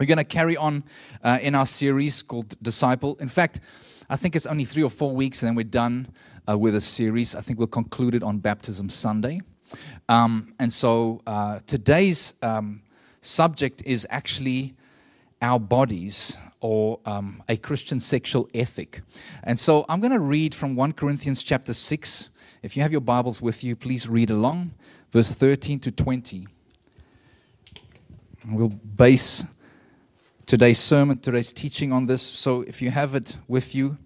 We're going to carry on uh, in our series called Disciple. In fact, I think it's only three or four weeks and then we're done uh, with a series. I think we'll conclude it on Baptism Sunday. Um, and so uh, today's um, subject is actually our bodies or um, a Christian sexual ethic. And so I'm going to read from 1 Corinthians chapter 6. If you have your Bibles with you, please read along, verse 13 to 20. We'll base today's sermon, today's teaching on this. So if you have it with you,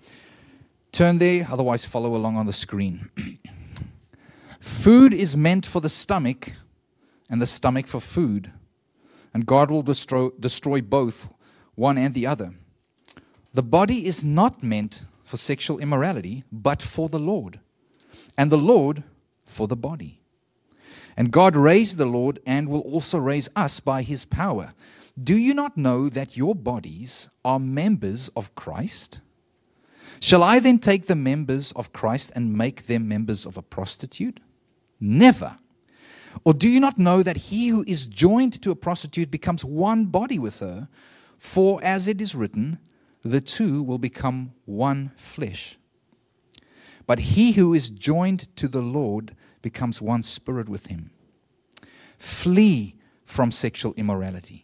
turn there, otherwise, follow along on the screen. food is meant for the stomach, and the stomach for food. And God will destroy, destroy both, one and the other. The body is not meant for sexual immorality, but for the Lord, and the Lord for the body. And God raised the Lord and will also raise us by his power. Do you not know that your bodies are members of Christ? Shall I then take the members of Christ and make them members of a prostitute? Never. Or do you not know that he who is joined to a prostitute becomes one body with her? For as it is written, the two will become one flesh. But he who is joined to the Lord becomes one spirit with him. Flee from sexual immorality.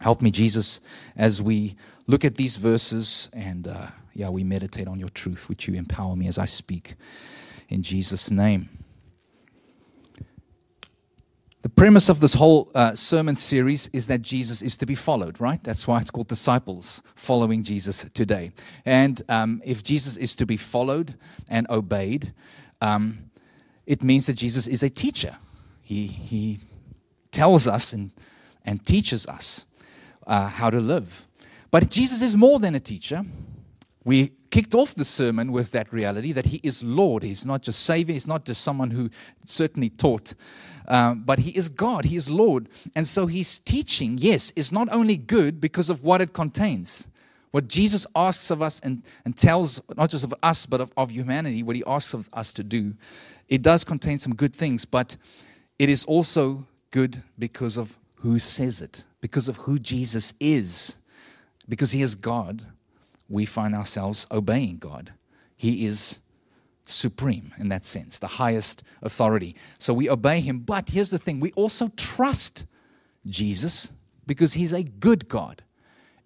Help me, Jesus, as we look at these verses and, uh, yeah, we meditate on your truth, which you empower me as I speak. In Jesus' name. The premise of this whole uh, sermon series is that Jesus is to be followed, right? That's why it's called Disciples, following Jesus today. And um, if Jesus is to be followed and obeyed, um, it means that Jesus is a teacher. He, he tells us and, and teaches us uh, how to live. But Jesus is more than a teacher. We kicked off the sermon with that reality that He is Lord. He's not just Savior, He's not just someone who certainly taught, um, but He is God, He is Lord. And so His teaching, yes, is not only good because of what it contains. What Jesus asks of us and, and tells, not just of us, but of, of humanity, what He asks of us to do, it does contain some good things, but it is also good because of who says it because of who Jesus is. Because he is God, we find ourselves obeying God. He is supreme in that sense, the highest authority. So we obey him. But here's the thing we also trust Jesus because he's a good God.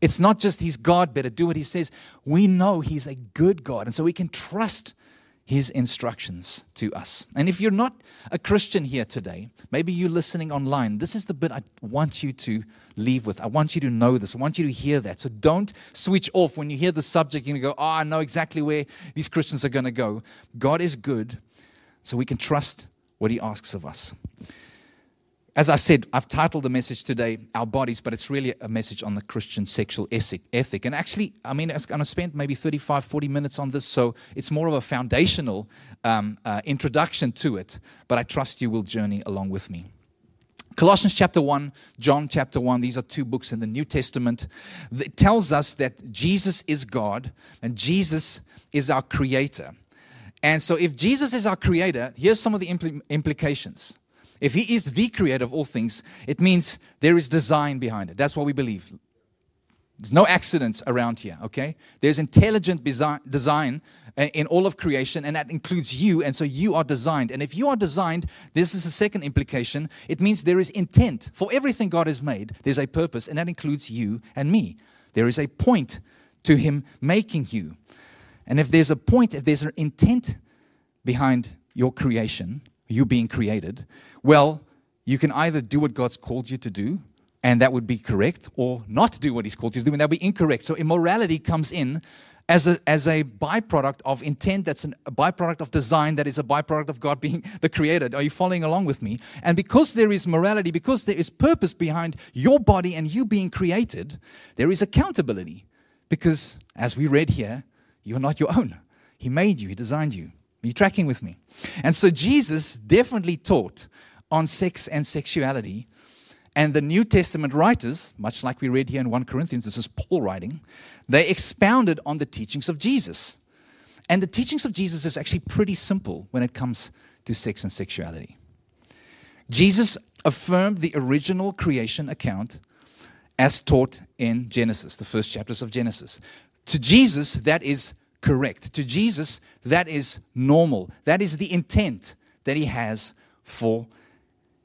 It's not just he's God, better do what he says. We know he's a good God. And so we can trust his instructions to us. And if you're not a Christian here today, maybe you're listening online, this is the bit I want you to leave with. I want you to know this. I want you to hear that. So don't switch off when you hear the subject. Going to go, oh, I know exactly where these Christians are going to go. God is good, so we can trust what he asks of us. As I said, I've titled the message today Our Bodies, but it's really a message on the Christian sexual ethic. And actually, I mean, I'm going to spend maybe 35, 40 minutes on this, so it's more of a foundational um, uh, introduction to it, but I trust you will journey along with me. Colossians chapter 1, John chapter 1, these are two books in the New Testament. that tells us that Jesus is God and Jesus is our creator. And so, if Jesus is our creator, here's some of the impl- implications. If He is the creator of all things, it means there is design behind it. That's what we believe. There's no accidents around here, okay? There's intelligent design uh, in all of creation, and that includes you, and so you are designed. And if you are designed, this is the second implication it means there is intent. For everything God has made, there's a purpose, and that includes you and me. There is a point to Him making you. And if there's a point, if there's an intent behind your creation, you being created, well, you can either do what God's called you to do, and that would be correct, or not do what He's called you to do, and that would be incorrect. So immorality comes in as a, as a byproduct of intent, that's an, a byproduct of design, that is a byproduct of God being the creator. Are you following along with me? And because there is morality, because there is purpose behind your body and you being created, there is accountability. Because as we read here, you're not your own. He made you, He designed you. Are you tracking with me? And so Jesus definitely taught on sex and sexuality. And the New Testament writers, much like we read here in 1 Corinthians, this is Paul writing, they expounded on the teachings of Jesus. And the teachings of Jesus is actually pretty simple when it comes to sex and sexuality. Jesus affirmed the original creation account as taught in Genesis, the first chapters of Genesis. To Jesus, that is correct. To Jesus, that is normal. That is the intent that he has for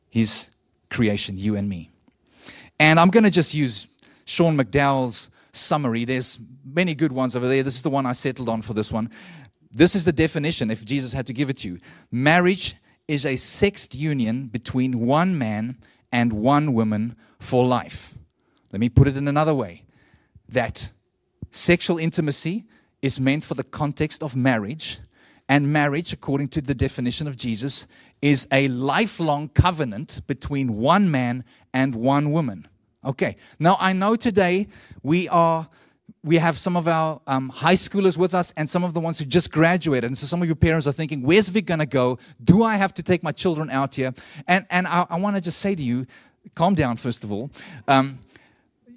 his creation, you and me. And I'm going to just use Sean McDowell's summary. There's many good ones over there. This is the one I settled on for this one. This is the definition, if Jesus had to give it to you. Marriage is a sexed union between one man and one woman for life. Let me put it in another way that sexual intimacy is meant for the context of marriage, and marriage, according to the definition of Jesus, is a lifelong covenant between one man and one woman. Okay, now I know today we are we have some of our um, high schoolers with us and some of the ones who just graduated. And so some of your parents are thinking, where's Vic going to go? Do I have to take my children out here? And, and I, I want to just say to you, calm down, first of all. Um,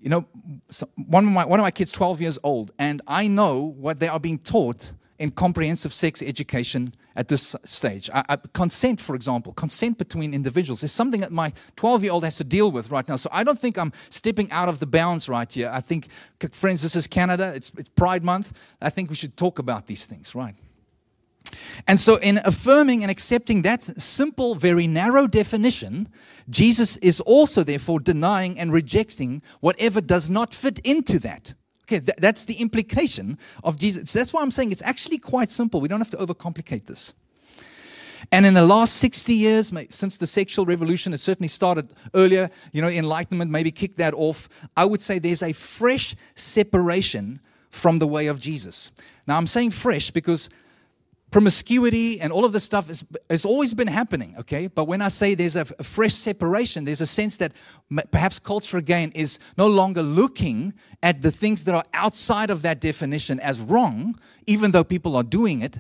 you know, one of, my, one of my kids, 12 years old, and I know what they are being taught in comprehensive sex education at this stage. I, I, consent, for example, consent between individuals is something that my 12 year old has to deal with right now. So I don't think I'm stepping out of the bounds right here. I think, friends, this is Canada, it's, it's Pride Month. I think we should talk about these things, right? And so, in affirming and accepting that simple, very narrow definition, Jesus is also therefore denying and rejecting whatever does not fit into that. Okay, th- that's the implication of Jesus. So that's why I'm saying it's actually quite simple. We don't have to overcomplicate this. And in the last 60 years, since the sexual revolution, it certainly started earlier, you know, Enlightenment maybe kicked that off. I would say there's a fresh separation from the way of Jesus. Now, I'm saying fresh because promiscuity and all of this stuff is, has always been happening, okay? But when I say there's a, a, fresh separation, there's a sense that perhaps culture again is no longer looking at the things that are outside of that definition as wrong, even though people are doing it.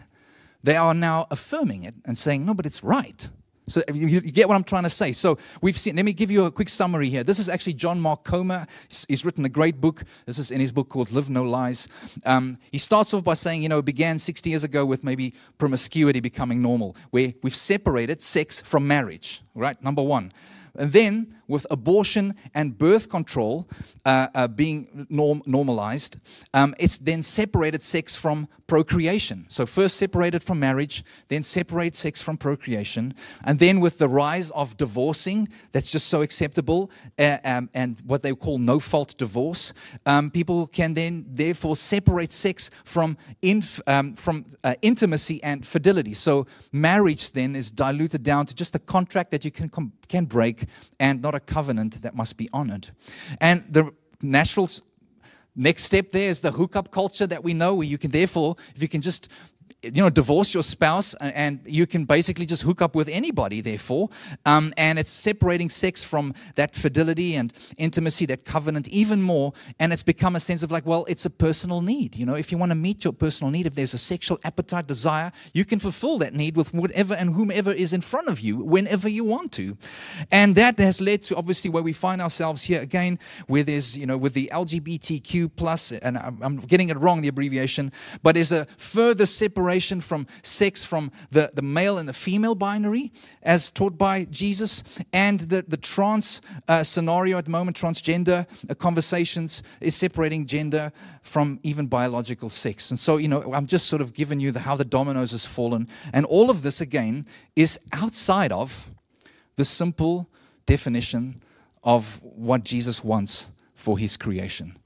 They are now affirming it and saying, no, but it's right. So you, get what I'm trying to say. So we've seen. Let me give you a quick summary here. This is actually John Mark Comer. He's, written a great book. This is in his book called "Live No Lies." Um, he starts off by saying, you know, it began 60 years ago with maybe promiscuity becoming normal, where we've separated sex from marriage. Right, number one. And then, with abortion and birth control uh, uh, being norm- normalized, um, it's then separated sex from procreation. So, first separated from marriage, then separate sex from procreation. And then, with the rise of divorcing, that's just so acceptable, uh, um, and what they call no fault divorce, um, people can then therefore separate sex from, inf- um, from uh, intimacy and fidelity. So, marriage then is diluted down to just a contract that you can, com- can break and not a covenant that must be honored. And the natural next step there is the hookup culture that we know, where you can therefore, if you can just you know, divorce your spouse and you can basically just hook up with anybody, therefore. Um, and it's separating sex from that fidelity and intimacy, that covenant, even more. And it's become a sense of like, well, it's a personal need. You know, if you want to meet your personal need, if there's a sexual appetite, desire, you can fulfill that need with whatever and whomever is in front of you whenever you want to. And that has led to obviously where we find ourselves here again, where there's, you know, with the LGBTQ plus, and I'm, I'm getting it wrong, the abbreviation, but there's a further separation separation from sex from the, the male and the female binary as taught by Jesus, and the, the trans uh, scenario at the moment, transgender uh, conversations, is separating gender from even biological sex. And so, you know, I'm just sort of giving you the, how the dominoes has fallen. And all of this, again, is outside of the simple definition of what Jesus wants for his creation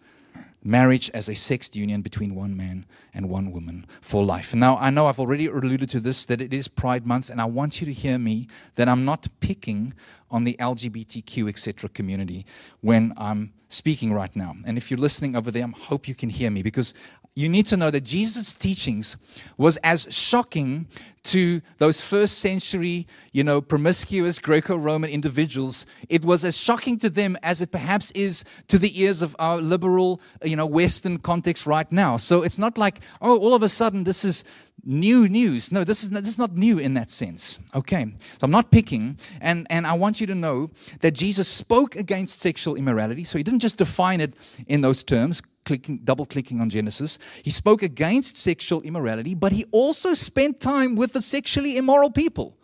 marriage as a sexed union between one man and one woman for life. Now, I know I've already alluded to this that it is Pride Month, and I want you to hear me that I'm not picking on the LGBTQ etc. community when I'm speaking right now. And if you're listening over there, I hope you can hear me because you need to know that Jesus' teachings was as shocking to those first century, you know, promiscuous Greco-Roman individuals. It was as shocking to them as it perhaps is to the ears of our liberal, you know, Western context right now. So it's not like, oh, all of a sudden this is new news. No, this is not, this is not new in that sense. Okay, so I'm not picking, and and I want you to know that Jesus spoke against sexual immorality. So he didn't just define it in those terms. Clicking, double clicking on Genesis. He spoke against sexual immorality, but he also spent time with the sexually immoral people.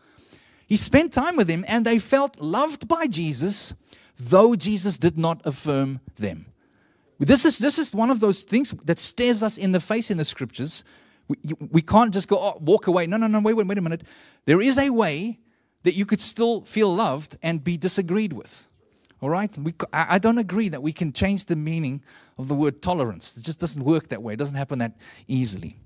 He spent time with them, and they felt loved by Jesus, though Jesus did not affirm them. This is, this is one of those things that stares us in the face in the scriptures we, we can't just go, oh, walk away. No, no, no, wait, wait, wait a minute. There is a way that you could still feel loved and be disagreed with. All right? We, I don't agree that we can change the meaning of the word tolerance. It just doesn't work that way. It doesn't happen that easily.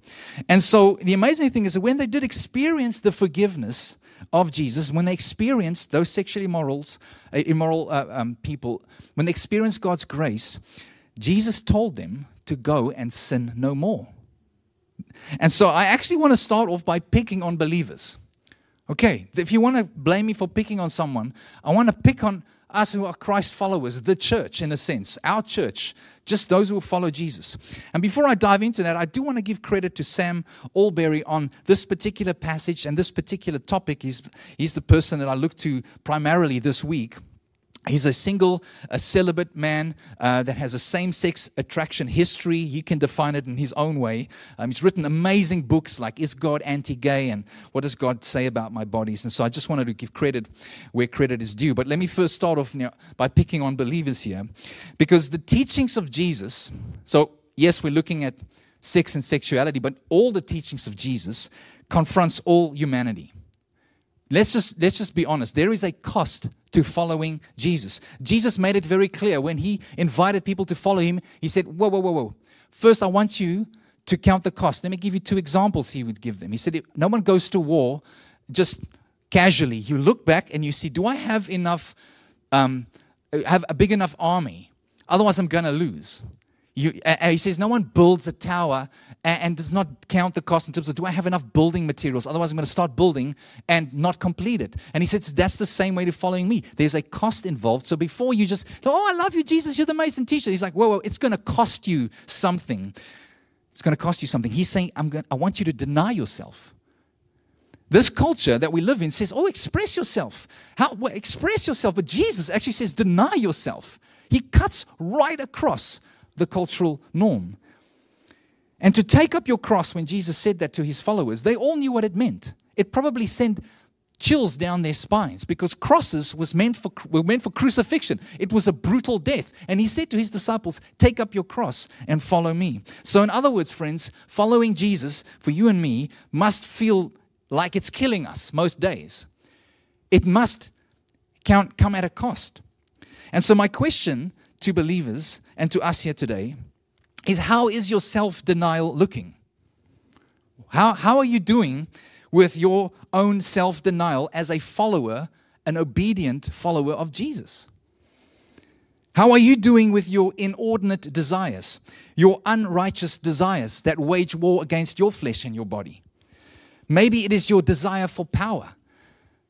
And so the amazing thing is that when they did experience the forgiveness of Jesus, when they experienced those sexually immorals, uh, immoral uh, um, people, when they experienced God's grace, Jesus told them to go and sin no more. And so I actually want to start off by picking on believers. Okay, if you want to blame me for picking on someone, I want to pick on us who are Christ followers, the church in a sense, our church, just those who follow Jesus. And before I dive into that, I do want to give credit to Sam Allberry on this particular passage and this particular topic. He's, he's the person that I look to primarily this week. He's a single, a celibate man uh, that has a same sex attraction history. He can define it in his own way. Um, he's written amazing books like Is God Anti Gay and What Does God Say About My Bodies? And so I just wanted to give credit where credit is due. But let me first start off you know, by picking on believers here because the teachings of Jesus, so yes, we're looking at sex and sexuality, but all the teachings of Jesus confronts all humanity. Let's just, let's just be honest. There is a cost to following Jesus. Jesus made it very clear when he invited people to follow him. He said, Whoa, whoa, whoa, whoa. First, I want you to count the cost. Let me give you two examples he would give them. He said, No one goes to war just casually. You look back and you see, Do I have enough, um, have a big enough army? Otherwise, I'm going to lose. You, uh, he says, No one builds a tower and, and, does not count the cost in terms of, do I have enough building materials? Otherwise, I'm going to start building and not complete it. And he says, That's the same way to following me. There's a cost involved. So before you just, Oh, I love you, Jesus, you're the amazing teacher. He's like, Whoa, whoa, it's going to cost you something. It's going to cost you something. He's saying, I'm going, I want you to deny yourself. This culture that we live in says, Oh, express yourself. How, well, express yourself. But Jesus actually says, Deny yourself. He cuts right across the cultural norm. And to take up your cross, when Jesus said that to his followers, they all knew what it meant. It probably sent chills down their spines because crosses was meant for, were meant for crucifixion. It was a brutal death. And he said to his disciples, Take up your cross and follow me. So, in other words, friends, following Jesus for you and me must feel like it's killing us most days. It must count, come at a cost. And so, my question to believers and to us here today is how is your self denial looking? How, how are you doing with your own self denial as a follower, an obedient follower of Jesus? How are you doing with your inordinate desires, your unrighteous desires that wage war against your flesh and your body? Maybe it is your desire for power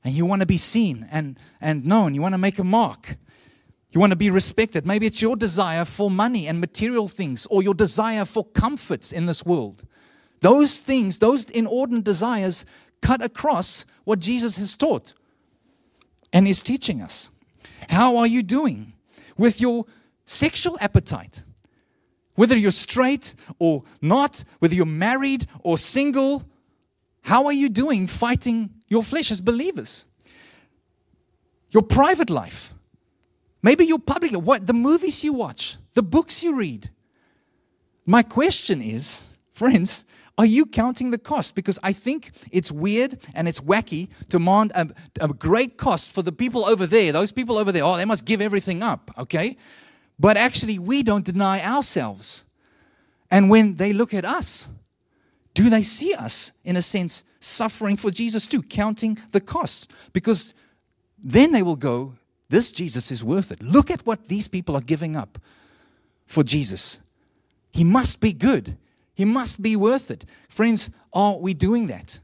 and you want to be seen and, and known, you want to make a mark. You want to be respected. Maybe it's your desire for money and material things or your desire for comforts in this world. Those things, those inordinate desires, cut across what Jesus has taught and is teaching us. How are you doing with your sexual appetite? Whether you're straight or not, whether you're married or single, how are you doing fighting your flesh as believers? Your private life. Maybe your public what the movies you watch, the books you read. My question is, friends, are you counting the cost? Because I think it's weird and it's wacky to demand a, a, great cost for the people over there. Those people over there, oh, they must give everything up, okay? But actually, we don't deny ourselves. And when they look at us, do they see us, in a sense, suffering for Jesus too, counting the cost? Because then they will go, this Jesus is worth it. Look at what these people are giving up for Jesus. He must be good. He must be worth it. Friends, are we doing that?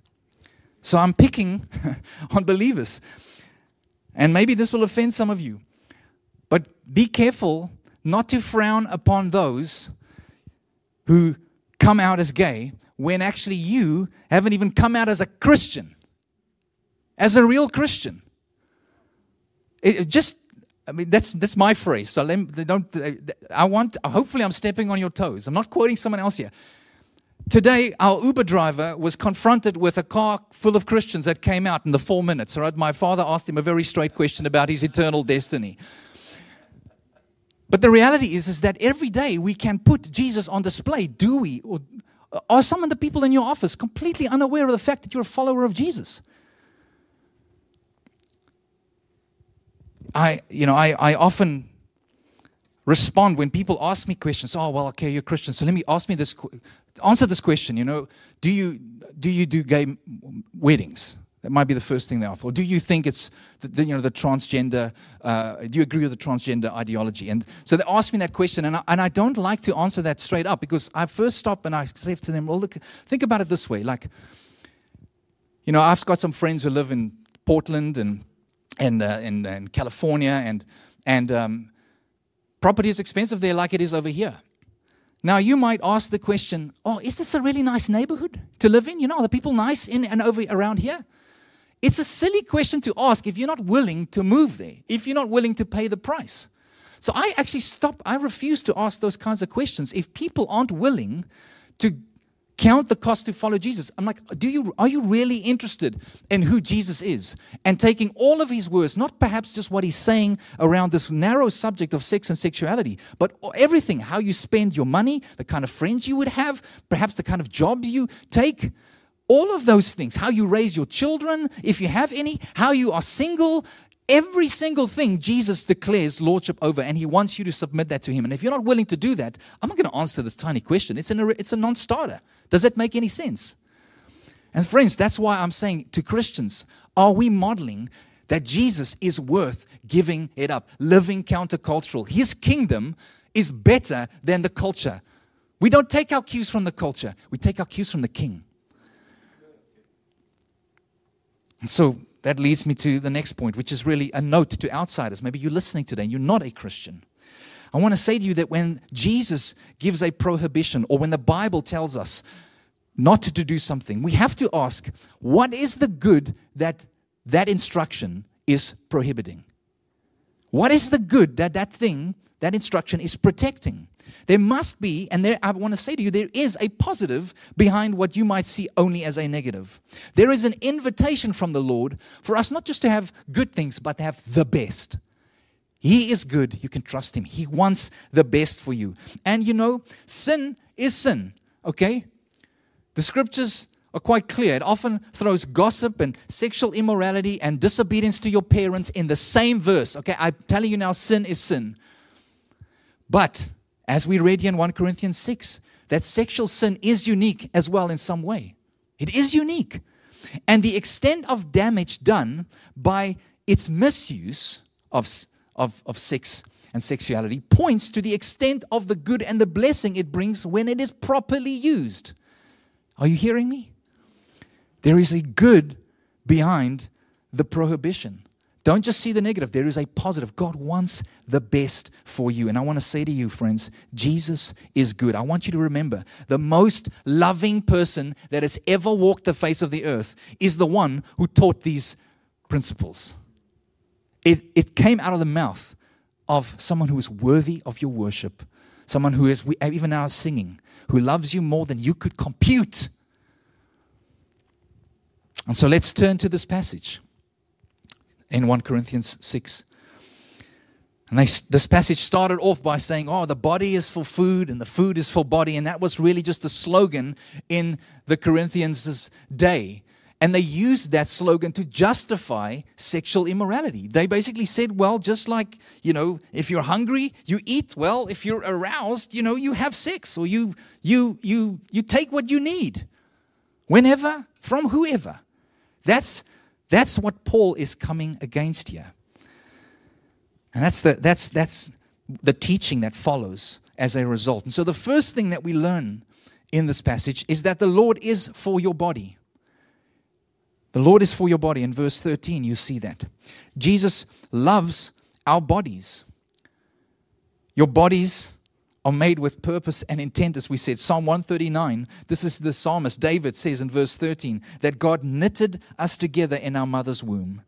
So I'm picking on believers. And maybe this will offend some of you. But be careful not to frown upon those who come out as gay when actually you haven't even come out as a Christian, as a real Christian. It, just, I mean, that's that's my phrase. So let me, don't. I want. Hopefully, I'm stepping on your toes. I'm not quoting someone else here. Today, our Uber driver was confronted with a car full of Christians that came out in the four minutes. Right? My father asked him a very straight question about his eternal destiny. But the reality is, is that every day we can put Jesus on display. Do we? Or uh, are some of the people in your office completely unaware of the fact that you're a follower of Jesus? I, you know, I, I often respond when people ask me questions. Oh, well, okay, you're Christian, so let me ask me this, answer this question. You know, do you do you do gay weddings? That might be the first thing they ask. Or do you think it's the, the you know the transgender? Uh, do you agree with the transgender ideology? And so they ask me that question, and I, and I don't like to answer that straight up because I first stop and I say to them, "Well, look, think about it this way. Like, you know, I've got some friends who live in Portland and and uh, in, in California, and and um, property is expensive there, like it is over here. Now, you might ask the question, oh, is this a really nice neighborhood to live in? You know, are the people nice in and over around here? It's a silly question to ask if you're not willing to move there, if you're not willing to pay the price. So I actually stop, I refuse to ask those kinds of questions. If people aren't willing to count the cost to follow Jesus. I'm like, do you are you really interested in who Jesus is and taking all of his words, not perhaps just what he's saying around this narrow subject of sex and sexuality, but everything, how you spend your money, the kind of friends you would have, perhaps the kind of job you take, all of those things, how you raise your children, if you have any, how you are single, every single thing Jesus declares lordship over, and he wants you to submit that to him. And if you're not willing to do that, I'm not going to answer this tiny question. It's, an, it's a non starter. Does that make any sense? And friends, that's why I'm saying to Christians, are we modeling that Jesus is worth giving it up, living countercultural? His kingdom is better than the culture. We don't take our cues from the culture, we take our cues from the king. And so that leads me to the next point, which is really a note to outsiders. Maybe you're listening today and you're not a Christian. I want to say to you that when Jesus gives a prohibition or when the Bible tells us not to do something, we have to ask, what is the good that that instruction is prohibiting? What is the good that that thing, that instruction is protecting? There must be, and there, I want to say to you, there is a positive behind what you might see only as a negative. There is an invitation from the Lord for us not just to have good things, but to have the best. He is good. You can trust Him. He wants the best for you. And you know, sin is sin, okay? The scriptures are quite clear. It often throws gossip and sexual immorality and disobedience to your parents in the same verse. Okay, I'm telling you now, sin is sin. But as we read in 1 Corinthians 6, that sexual sin is unique as well in some way. It is unique. And the extent of damage done by its misuse of, of, of sex and sexuality points to the extent of the good and the blessing it brings when it is properly used. Are you hearing me? There is a good behind the prohibition. Don't just see the negative, there is a positive. God wants the best for you. And I want to say to you, friends, Jesus is good. I want you to remember the most loving person that has ever walked the face of the earth is the one who taught these principles. It, it came out of the mouth of someone who is worthy of your worship, someone who is, even now singing, who loves you more than you could compute. And so let's turn to this passage in 1 Corinthians 6. And they, this passage started off by saying, Oh, the body is for food and the food is for body. And that was really just a slogan in the Corinthians' day. And they used that slogan to justify sexual immorality. They basically said, well, just like, you know, if you're hungry, you eat. Well, if you're aroused, you know, you have sex or you you you you take what you need. Whenever, from whoever. That's that's what Paul is coming against here. And that's the, that's, that's the teaching that follows as a result. And so the first thing that we learn in this passage is that the Lord is for your body. The Lord is for your body. In verse 13, you see that. Jesus loves our bodies. Your bodies are made with purpose and intent, as we said. Psalm 139, this is the psalmist. David says in verse 13 that God knitted us together in our mother's womb.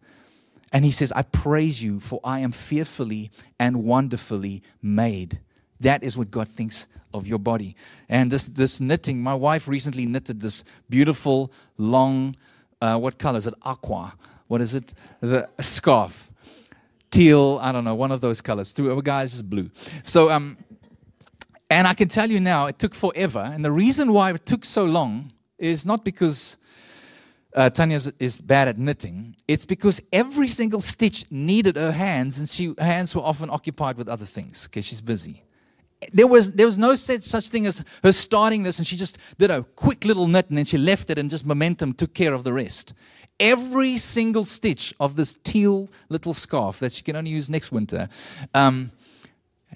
And he says, I praise you, for I am fearfully and wonderfully made. That is what God thinks of your body. And this, this knitting, my wife recently knitted this beautiful, long, uh, what color is it? Aqua. What is it? The scarf. Teal, I don't know, one of those colors. Two guys just blue. So, um, and I can tell you now, it took forever. And the reason why it took so long is not because uh, Tanya is bad at knitting. It's because every single stitch needed her hands, and she, her hands were often occupied with other things. Okay, she's busy there was there was no such, such thing as her starting this and she just did a quick little knit and then she left it and just momentum took care of the rest every single stitch of this teal little scarf that she can only use next winter um,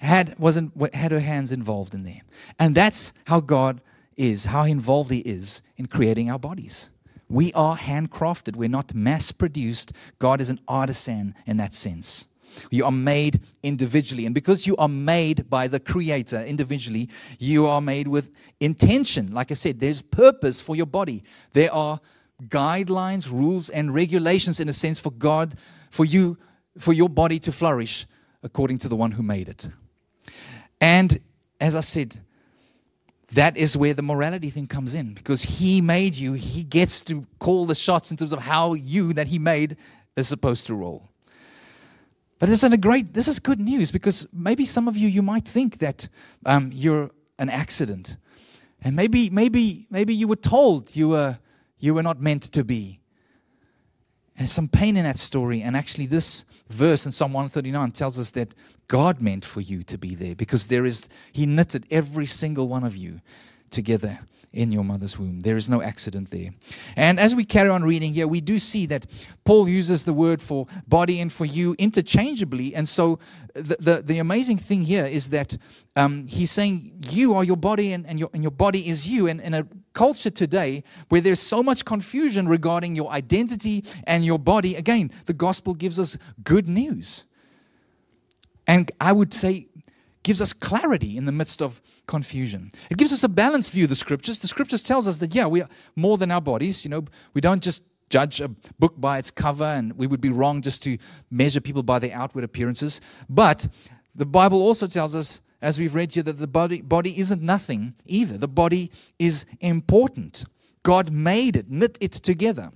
had wasn't had her hands involved in there and that's how god is how involved he is in creating our bodies we are handcrafted we're not mass produced god is an artisan in that sense you are made individually. And because you are made by the Creator individually, you are made with intention. Like I said, there's purpose for your body. There are guidelines, rules, and regulations, in a sense, for God, for you, for your body to flourish according to the one who made it. And as I said, that is where the morality thing comes in because he made you, he gets to call the shots in terms of how you that he made is supposed to roll. But this is a great. This is good news because maybe some of you you might think that um, you're an accident, and maybe maybe maybe you were told you were you were not meant to be. And some pain in that story. And actually, this verse in Psalm 139 tells us that God meant for you to be there because there is He knitted every single one of you together in your mother's womb. There is no accident there. And as we carry on reading here, we do see that Paul uses the word for body and for you interchangeably. And so the, the, the amazing thing here is that um, he's saying you are your body and, and, your, and your body is you. And in a culture today where there's so much confusion regarding your identity and your body, again, the gospel gives us good news. And I would say gives us clarity in the midst of confusion. It gives us a balanced view of the scriptures. The scriptures tells us that yeah, we are more than our bodies. You know, we don't just judge a book by its cover, and we would be wrong just to measure people by their outward appearances. But the Bible also tells us, as we've read here, that the body, body isn't nothing either. The body is important. God made it, knit it together.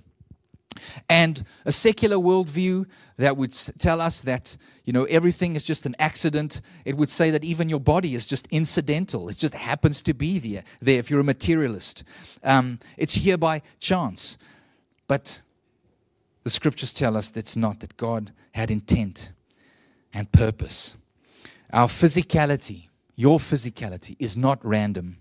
And a secular worldview that would tell us that you know everything is just an accident. It would say that even your body is just incidental. It just happens to be there. There, if you're a materialist, um, it's here by chance. But the scriptures tell us that's not. That God had intent and purpose. Our physicality, your physicality, is not random.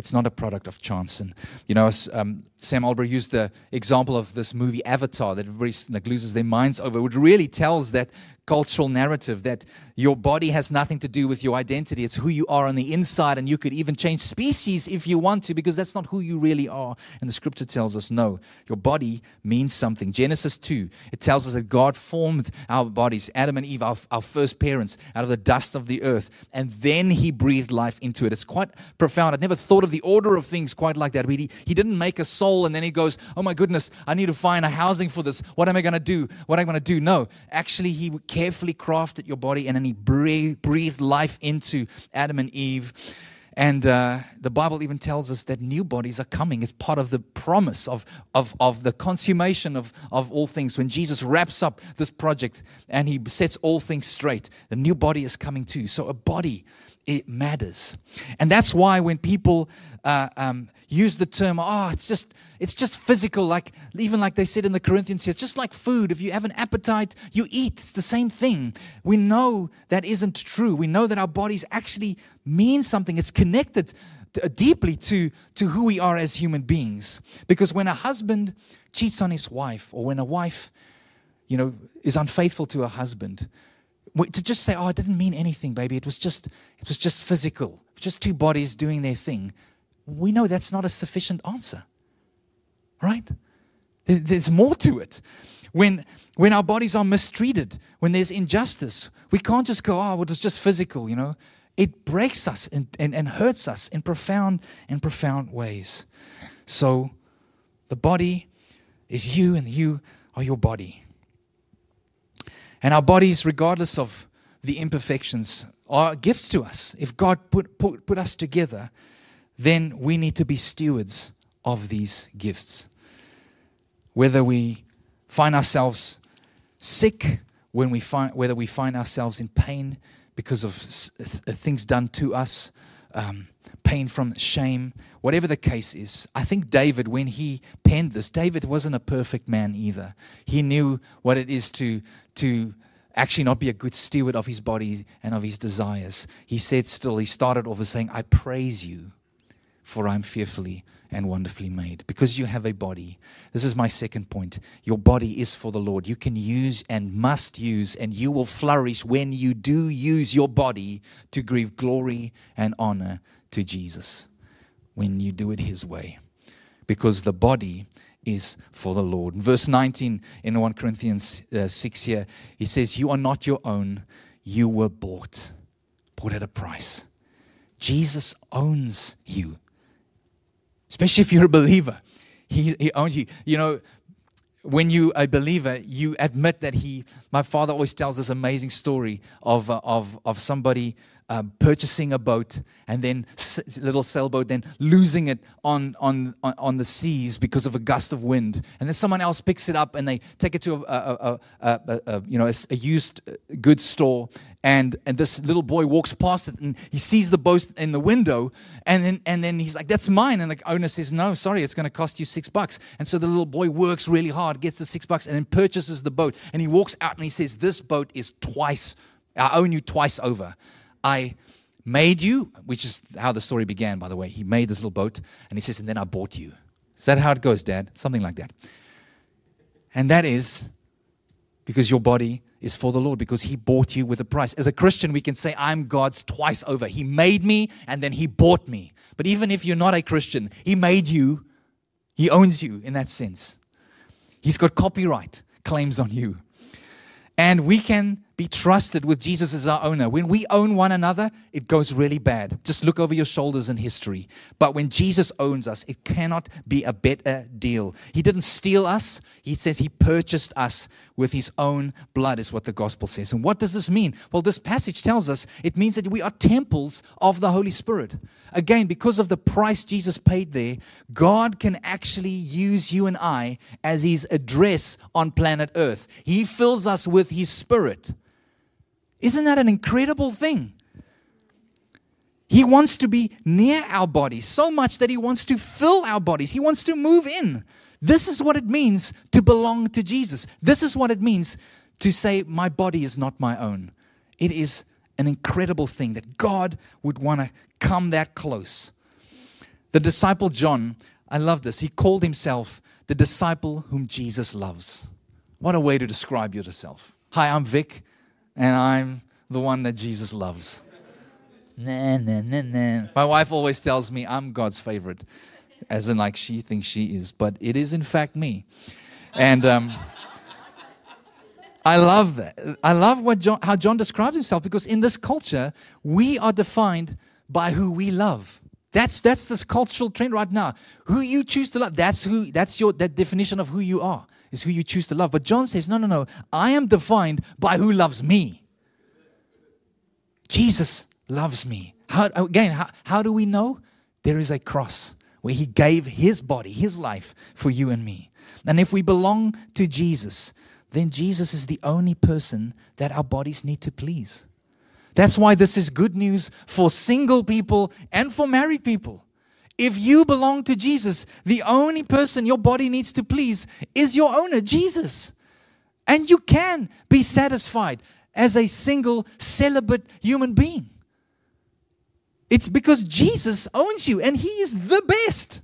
It's not a product of chance. And, you know, um, Sam Allberry used the example of this movie Avatar that everybody like, loses their minds over, which really tells that cultural narrative that your body has nothing to do with your identity. It's who you are on the inside, and you could even change species if you want to, because that's not who you really are. And the scripture tells us no, your body means something. Genesis 2, it tells us that God formed our bodies, Adam and Eve, our, our first parents, out of the dust of the earth, and then he breathed life into it. It's quite profound. I'd never thought of the order of things quite like that. He, he didn't make a soul and then he goes, Oh my goodness, I need to find a housing for this. What am I going to do? What am I going to do? No, actually, he carefully crafted your body and then he breathed life into Adam and Eve. And uh, the Bible even tells us that new bodies are coming. It's part of the promise of, of, of the consummation of, of all things. When Jesus wraps up this project and he sets all things straight, the new body is coming too. So a body, it matters. And that's why when people uh, um, use the term, oh, it's just it's just physical, like even like they said in the Corinthians here, it's just like food. If you have an appetite, you eat. It's the same thing. We know that isn't true. We know that our bodies actually mean something. It's connected to, uh, deeply to, to who we are as human beings. Because when a husband cheats on his wife, or when a wife, you know, is unfaithful to her husband, to just say, "Oh, it didn't mean anything, baby. It was just, it was just physical, just two bodies doing their thing." we know that's not a sufficient answer. Right? There's more to it. When, when our bodies are mistreated, when there's injustice, we can't just go, oh, it was just physical, you know. It breaks us and, and, and hurts us in profound in profound ways. So the body is you and you are your body. And our bodies, regardless of the imperfections, are gifts to us. If God put, put, put us together, then we need to be stewards of these gifts. Whether we find ourselves sick, when we find, whether we find ourselves in pain because of things done to us, um, pain from shame, whatever the case is. I think David, when he penned this, David wasn't a perfect man either. He knew what it is to, to actually not be a good steward of his body and of his desires. He said still, he started off with saying, I praise you, for I'm fearfully and wonderfully made because you have a body. This is my second point. Your body is for the Lord. You can use and must use, and you will flourish when you do use your body to give glory and honor to Jesus when you do it His way. Because the body is for the Lord. Verse 19 in 1 Corinthians uh, 6 here, he says, You are not your own, you were bought, bought at a price. Jesus owns you, especially if you're a believer. He, he owns you. You know, when you a believer, you admit that he. My father always tells this amazing story of uh, of of somebody um, purchasing a boat and then s- little sailboat, then losing it on, on, on, the seas because of a gust of wind. And then someone else picks it up and they take it to a, a, a, a you know, a, used uh, goods store. And, and this little boy walks past it and he sees the boat in the window. And then, and then he's like, that's mine. And the owner says, no, sorry, it's going to cost you six bucks. And so the little boy works really hard, gets the six bucks, and then purchases the boat. And he walks out and he says, this boat is twice, I own you twice over. I made you, which is how the story began, by the way. He made this little boat, and he says, and then I bought you. Is that how it goes, Dad? Something like that. And that is because your body is for the Lord, because He bought you with a price. As a Christian, we can say, I'm God's twice over. He made me, and then He bought me. But even if you're not a Christian, He made you, He owns you in that sense. He's got copyright claims on you. And we can be trusted with Jesus as our owner. When we own one another, it goes really bad. Just look over your shoulders in history. But when Jesus owns us, it cannot be a better deal. He didn't steal us, He says He purchased us with His own blood, is what the gospel says. And what does this mean? Well, this passage tells us it means that we are temples of the Holy Spirit. Again, because of the price Jesus paid there, God can actually use you and I as His address on planet Earth. He fills us with His Spirit. Isn't that an incredible thing? He wants to be near our bodies so much that He wants to fill our bodies. He wants to move in. This is what it means to belong to Jesus. This is what it means to say, My body is not my own. It is an incredible thing that God would want to come that close. The disciple John, I love this. He called himself the disciple whom Jesus loves. What a way to describe yourself. Hi, I'm Vic and I'm the one that Jesus loves. Nah, nah, nah, nah. My wife always tells me I'm God's favorite, as in like she thinks she is, but it is in fact me. And um, I love that. I love what John, how John describes himself because in this culture we are defined by who we love. That's that's this cultural trend right now. Who you choose to love, that's who that's your that definition of who you are, is who you choose to love. But John says, no, no, no. I am defined by who loves me. Jesus loves me. How again, how, how do we know? There is a cross where he gave his body, his life for you and me. And if we belong to Jesus, then Jesus is the only person that our bodies need to please. That's why this is good news for single people and for married people. If you belong to Jesus, the only person your body needs to please is your owner, Jesus. And you can be satisfied as a single celibate human being. It's because Jesus owns you and He is the best.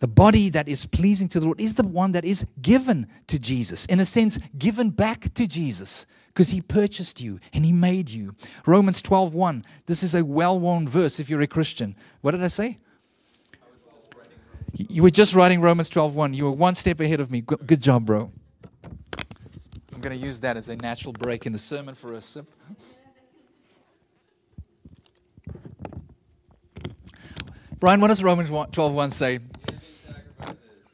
The body that is pleasing to the Lord is the one that is given to Jesus. In a sense, given back to Jesus because he purchased you and he made you. Romans 12:1. This is a well-worn verse if you're a Christian. What did I say? You were just writing Romans 12:1. You were one step ahead of me. Good job, bro. I'm going to use that as a natural break in the sermon for a sip. Brian, what does Romans 12:1 say?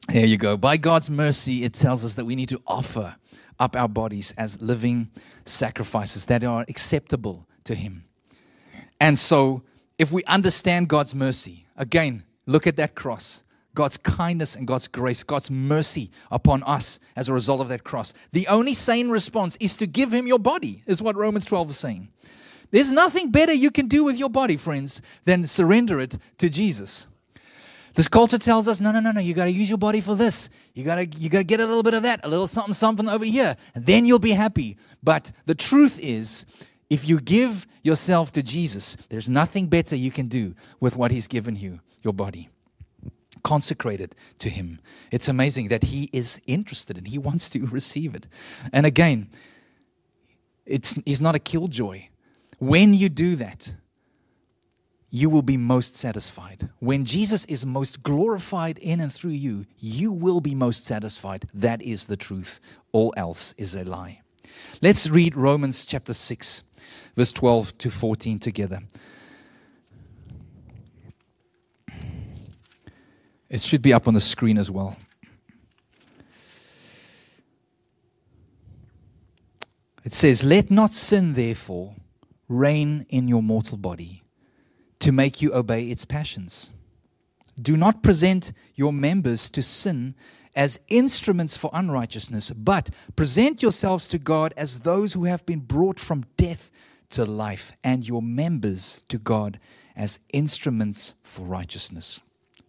There you go. By God's mercy, it tells us that we need to offer up our bodies as living sacrifices that are acceptable to Him. And so, if we understand God's mercy, again, look at that cross. God's kindness and God's grace, God's mercy upon us as a result of that cross. The only sane response is to give Him your body, is what Romans 12 is saying. There's nothing better you can do with your body, friends, than surrender it to Jesus. This culture tells us, no, no, no, no, you got to use your body for this. You got to you got to get a little bit of that, a little something something over here, and then you'll be happy. But the truth is, if you give yourself to Jesus, there's nothing better you can do with what he's given you, your body. Consecrated to him. It's amazing that he is interested and he wants to receive it. And again, it's he's not a killjoy. When you do that, you will be most satisfied. When Jesus is most glorified in and through you, you will be most satisfied. That is the truth. All else is a lie. Let's read Romans chapter 6, verse 12 to 14 together. It should be up on the screen as well. It says, Let not sin, therefore, reign in your mortal body to make you obey its passions. Do not present your members to sin as instruments for unrighteousness, but present yourselves to God as those who have been brought from death to life, and your members to God as instruments for righteousness.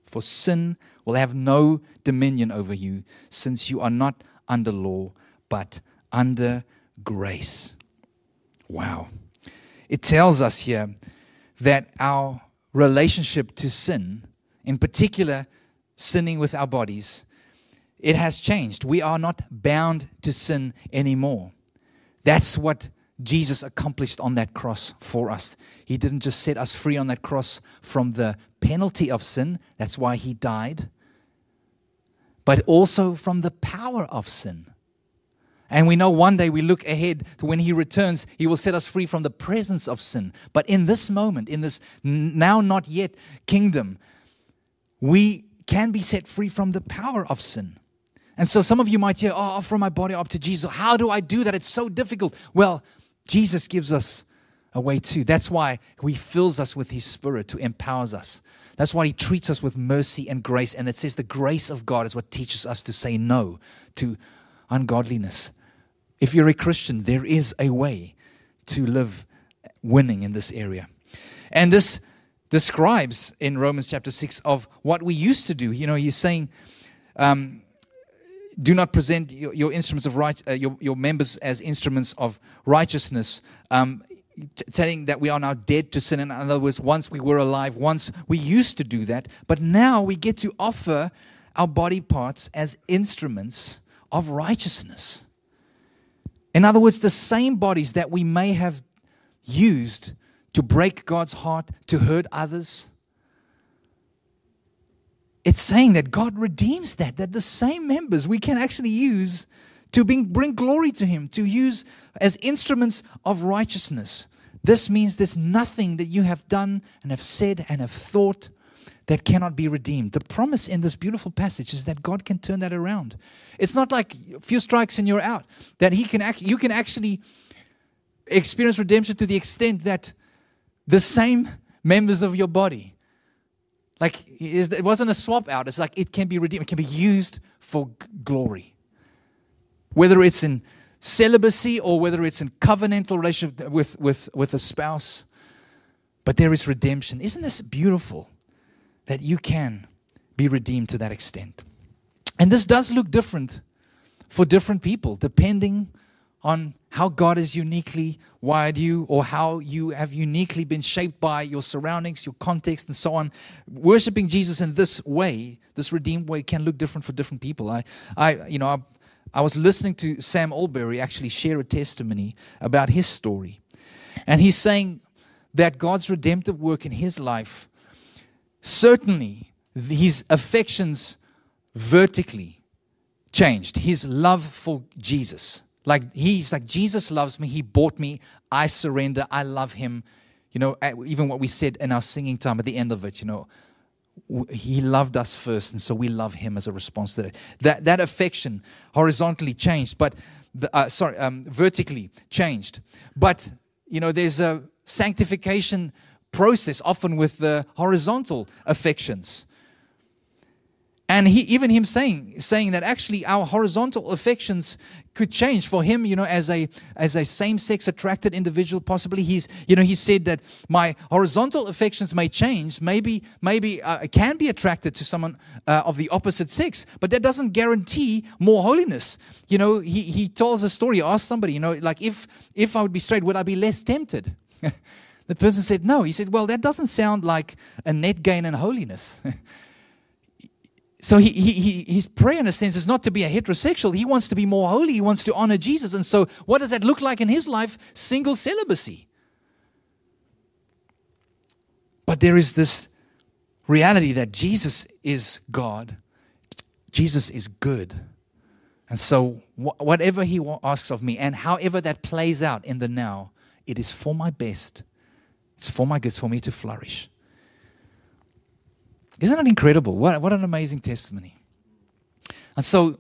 For sin will have no dominion over you, since you are not under law, but under grace. Wow. It tells us here that our relationship to sin, in particular, sinning with our bodies, it has changed. We are not bound to sin anymore. That's what Jesus accomplished on that cross for us. He didn't just set us free on that cross from the penalty of sin, that's why he died, but also from the power of sin. And we know one day we look ahead to when He returns, He will set us free from the presence of sin. But in this moment, in this now not yet kingdom, we can be set free from the power of sin. And so some of you might hear, oh, offer my body up to Jesus. How do I do that? It's so difficult. Well, Jesus gives us a way too. That's why He fills us with His Spirit to empowers us. That's why He treats us with mercy and grace. And it says the grace of God is what teaches us to say no to ungodliness if you're a Christian, there is a way to live winning in this area. And this describes in Romans chapter 6 of what we used to do. You know, he's saying, um, do not present your, your instruments of right, uh, your, your members as instruments of righteousness. Um, t- telling that we are now dead to sin. In other words, once we were alive, once we used to do that, but now we get to offer our body parts as instruments of righteousness. In other words, the same bodies that we may have used to break God's heart, to hurt others. It's saying that God redeems that, that the same members we can actually use to bring, glory to Him, to use as instruments of righteousness. This means there's nothing that you have done and have said and have thought that cannot be redeemed. The promise in this beautiful passage is that God can turn that around. It's not like a few strikes and you're out. That He can act, you can actually experience redemption to the extent that the same members of your body, like it wasn't a swap out. It's like it can be redeemed. It can be used for glory. Whether it's in celibacy or whether it's in covenantal relationship with, with, with a spouse. But there is redemption. Isn't this beautiful? That you can be redeemed to that extent. And this does look different for different people, depending on how God has uniquely wired you or how you have uniquely been shaped by your surroundings, your context, and so on. Worshipping Jesus in this way, this redeemed way, can look different for different people. I, I you know, I, I was listening to Sam Allberry actually share a testimony about his story. And he's saying that God's redemptive work in his life, certainly his affections vertically changed. His love for Jesus. Like he's like, Jesus loves me. He bought me. I surrender. I love him. You know, even what we said in our singing time at the end of it, you know, he loved us first, and so we love him as a response to that. That, that affection horizontally changed, but the, uh, sorry, um, vertically changed. But you know, there's a sanctification process often with the horizontal affections. And he, even him saying, saying that actually our horizontal affections could change for him, you know, as a, as a same-sex attracted individual, possibly he's, you know, he said that my horizontal affections may change, maybe, maybe uh, can be attracted to someone uh, of the opposite sex, but that doesn't guarantee more holiness. You know, he, he tells a story, asked somebody, you know, like if, if I would be straight, would I be less tempted? the person said, no. He said, well, that doesn't sound like a net gain in holiness. So he, he, his prayer, in a sense, is not to be a heterosexual. He wants to be more holy. He wants to honor Jesus. And so, what does that look like in his life? Single celibacy. But there is this reality that Jesus is God, Jesus is good. And so, wh- whatever he asks of me, and however that plays out in the now, it is for my best. It's for my good, for me to flourish. Isn't it incredible? What, what an amazing testimony. And so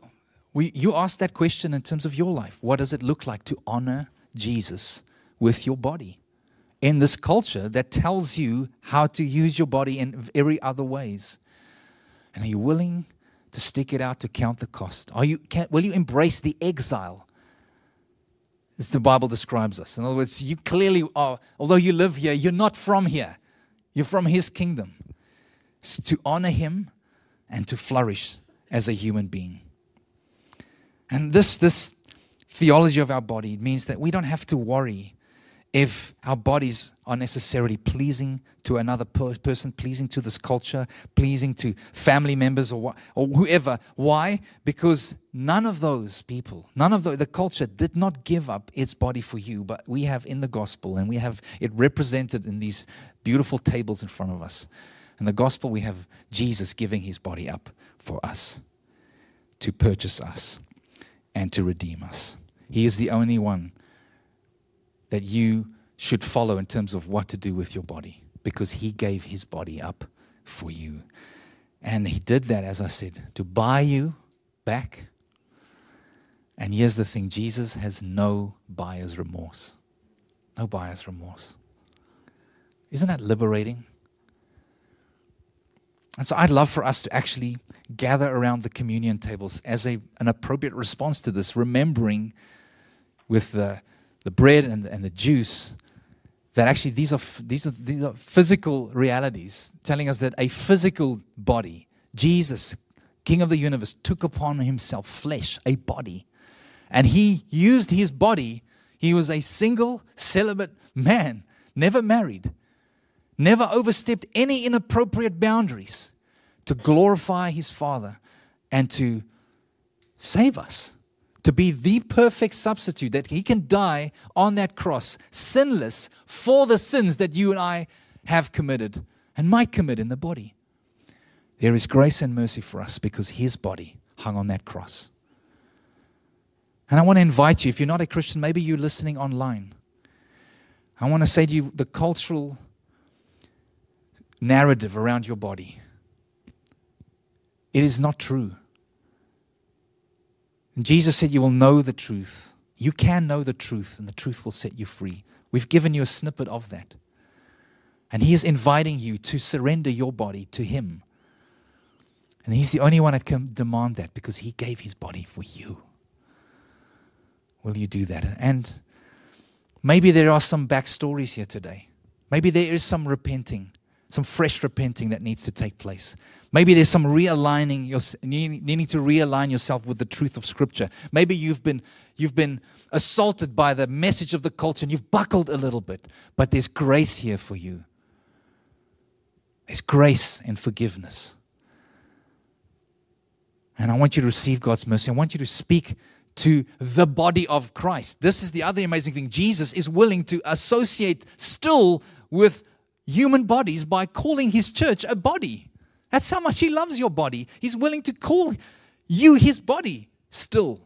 we, you ask that question in terms of your life. What does it look like to honor Jesus with your body? In this culture that tells you how to use your body in very other ways. And are you willing to stick it out to count the cost? Are you, can, will you embrace the exile as the Bible describes us? In other words, you clearly are, although you live here, you're not from here. You're from His kingdom to honor Him and to flourish as a human being. And this, this theology of our body means that we don't have to worry if our bodies are necessarily pleasing to another per- person, pleasing to this culture, pleasing to family members or, wh- or whoever. Why? Because none of those people, none of the, the culture did not give up its body for you, but we have in the gospel and we have it represented in these beautiful tables in front of us. In the gospel, we have Jesus giving his body up for us to purchase us and to redeem us. He is the only one that you should follow in terms of what to do with your body because he gave his body up for you. And he did that, as I said, to buy you back. And here's the thing Jesus has no buyer's remorse. No buyer's remorse. Isn't that liberating? And so I'd love for us to actually gather around the communion tables as a, an appropriate response to this, remembering with the, the bread and, and the juice that actually these are, these, are, these are physical realities, telling us that a physical body, Jesus, King of the universe, took upon himself flesh, a body. And he used his body. He was a single, celibate man, never married never overstepped any inappropriate boundaries to glorify his Father and to save us, to be the perfect substitute, that he can die on that cross, sinless, for the sins that you and I have committed and might commit in the body. There is grace and mercy for us because his body hung on that cross. And I want to invite you, if you're not a Christian, maybe you're listening online. I want to say to you the cultural narrative around your body. It is not true. And Jesus said, You will know the truth. You can know the truth, and the truth will set you free. We've given you a snippet of that. And He is inviting you to surrender your body to Him. And He's the only one that can demand that because He gave His body for you. Will you do that? And maybe there are some backstories here today. Maybe there is some repenting some fresh repenting that needs to take place. Maybe there's some realigning, your, needing to realign yourself with the truth of Scripture. Maybe you've been, you've been assaulted by the message of the culture and you've buckled a little bit, but there's grace here for you. There's grace and forgiveness. And I want you to receive God's mercy. I want you to speak to the body of Christ. This is the other amazing thing. Jesus is willing to associate still with human bodies by calling his church a body. That's how much he loves your body. He's willing to call you his body still.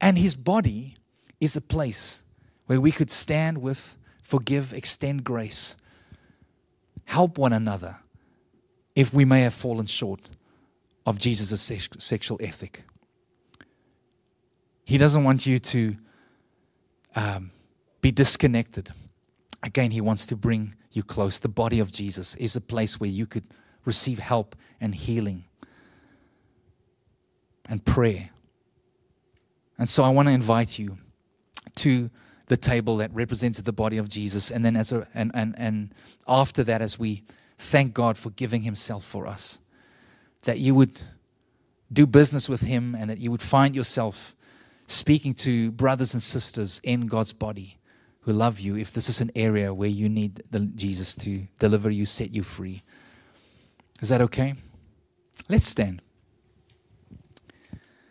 And his body is a place where we could stand with, forgive, extend grace, help one another if we may have fallen short of Jesus' sexual ethic. He doesn't want you to um, be disconnected. Again, He wants to bring you close. The body of Jesus is a place where you could receive help and healing and prayer. And so I want to invite you to the table that represents the body of Jesus. And then as a, and, and, and after that, as we thank God for giving himself for us, that you would do business with him and that you would find yourself speaking to brothers and sisters in God's body who love you if this is an area where you need the, Jesus to deliver you, set you free. Is that okay? Let's stand.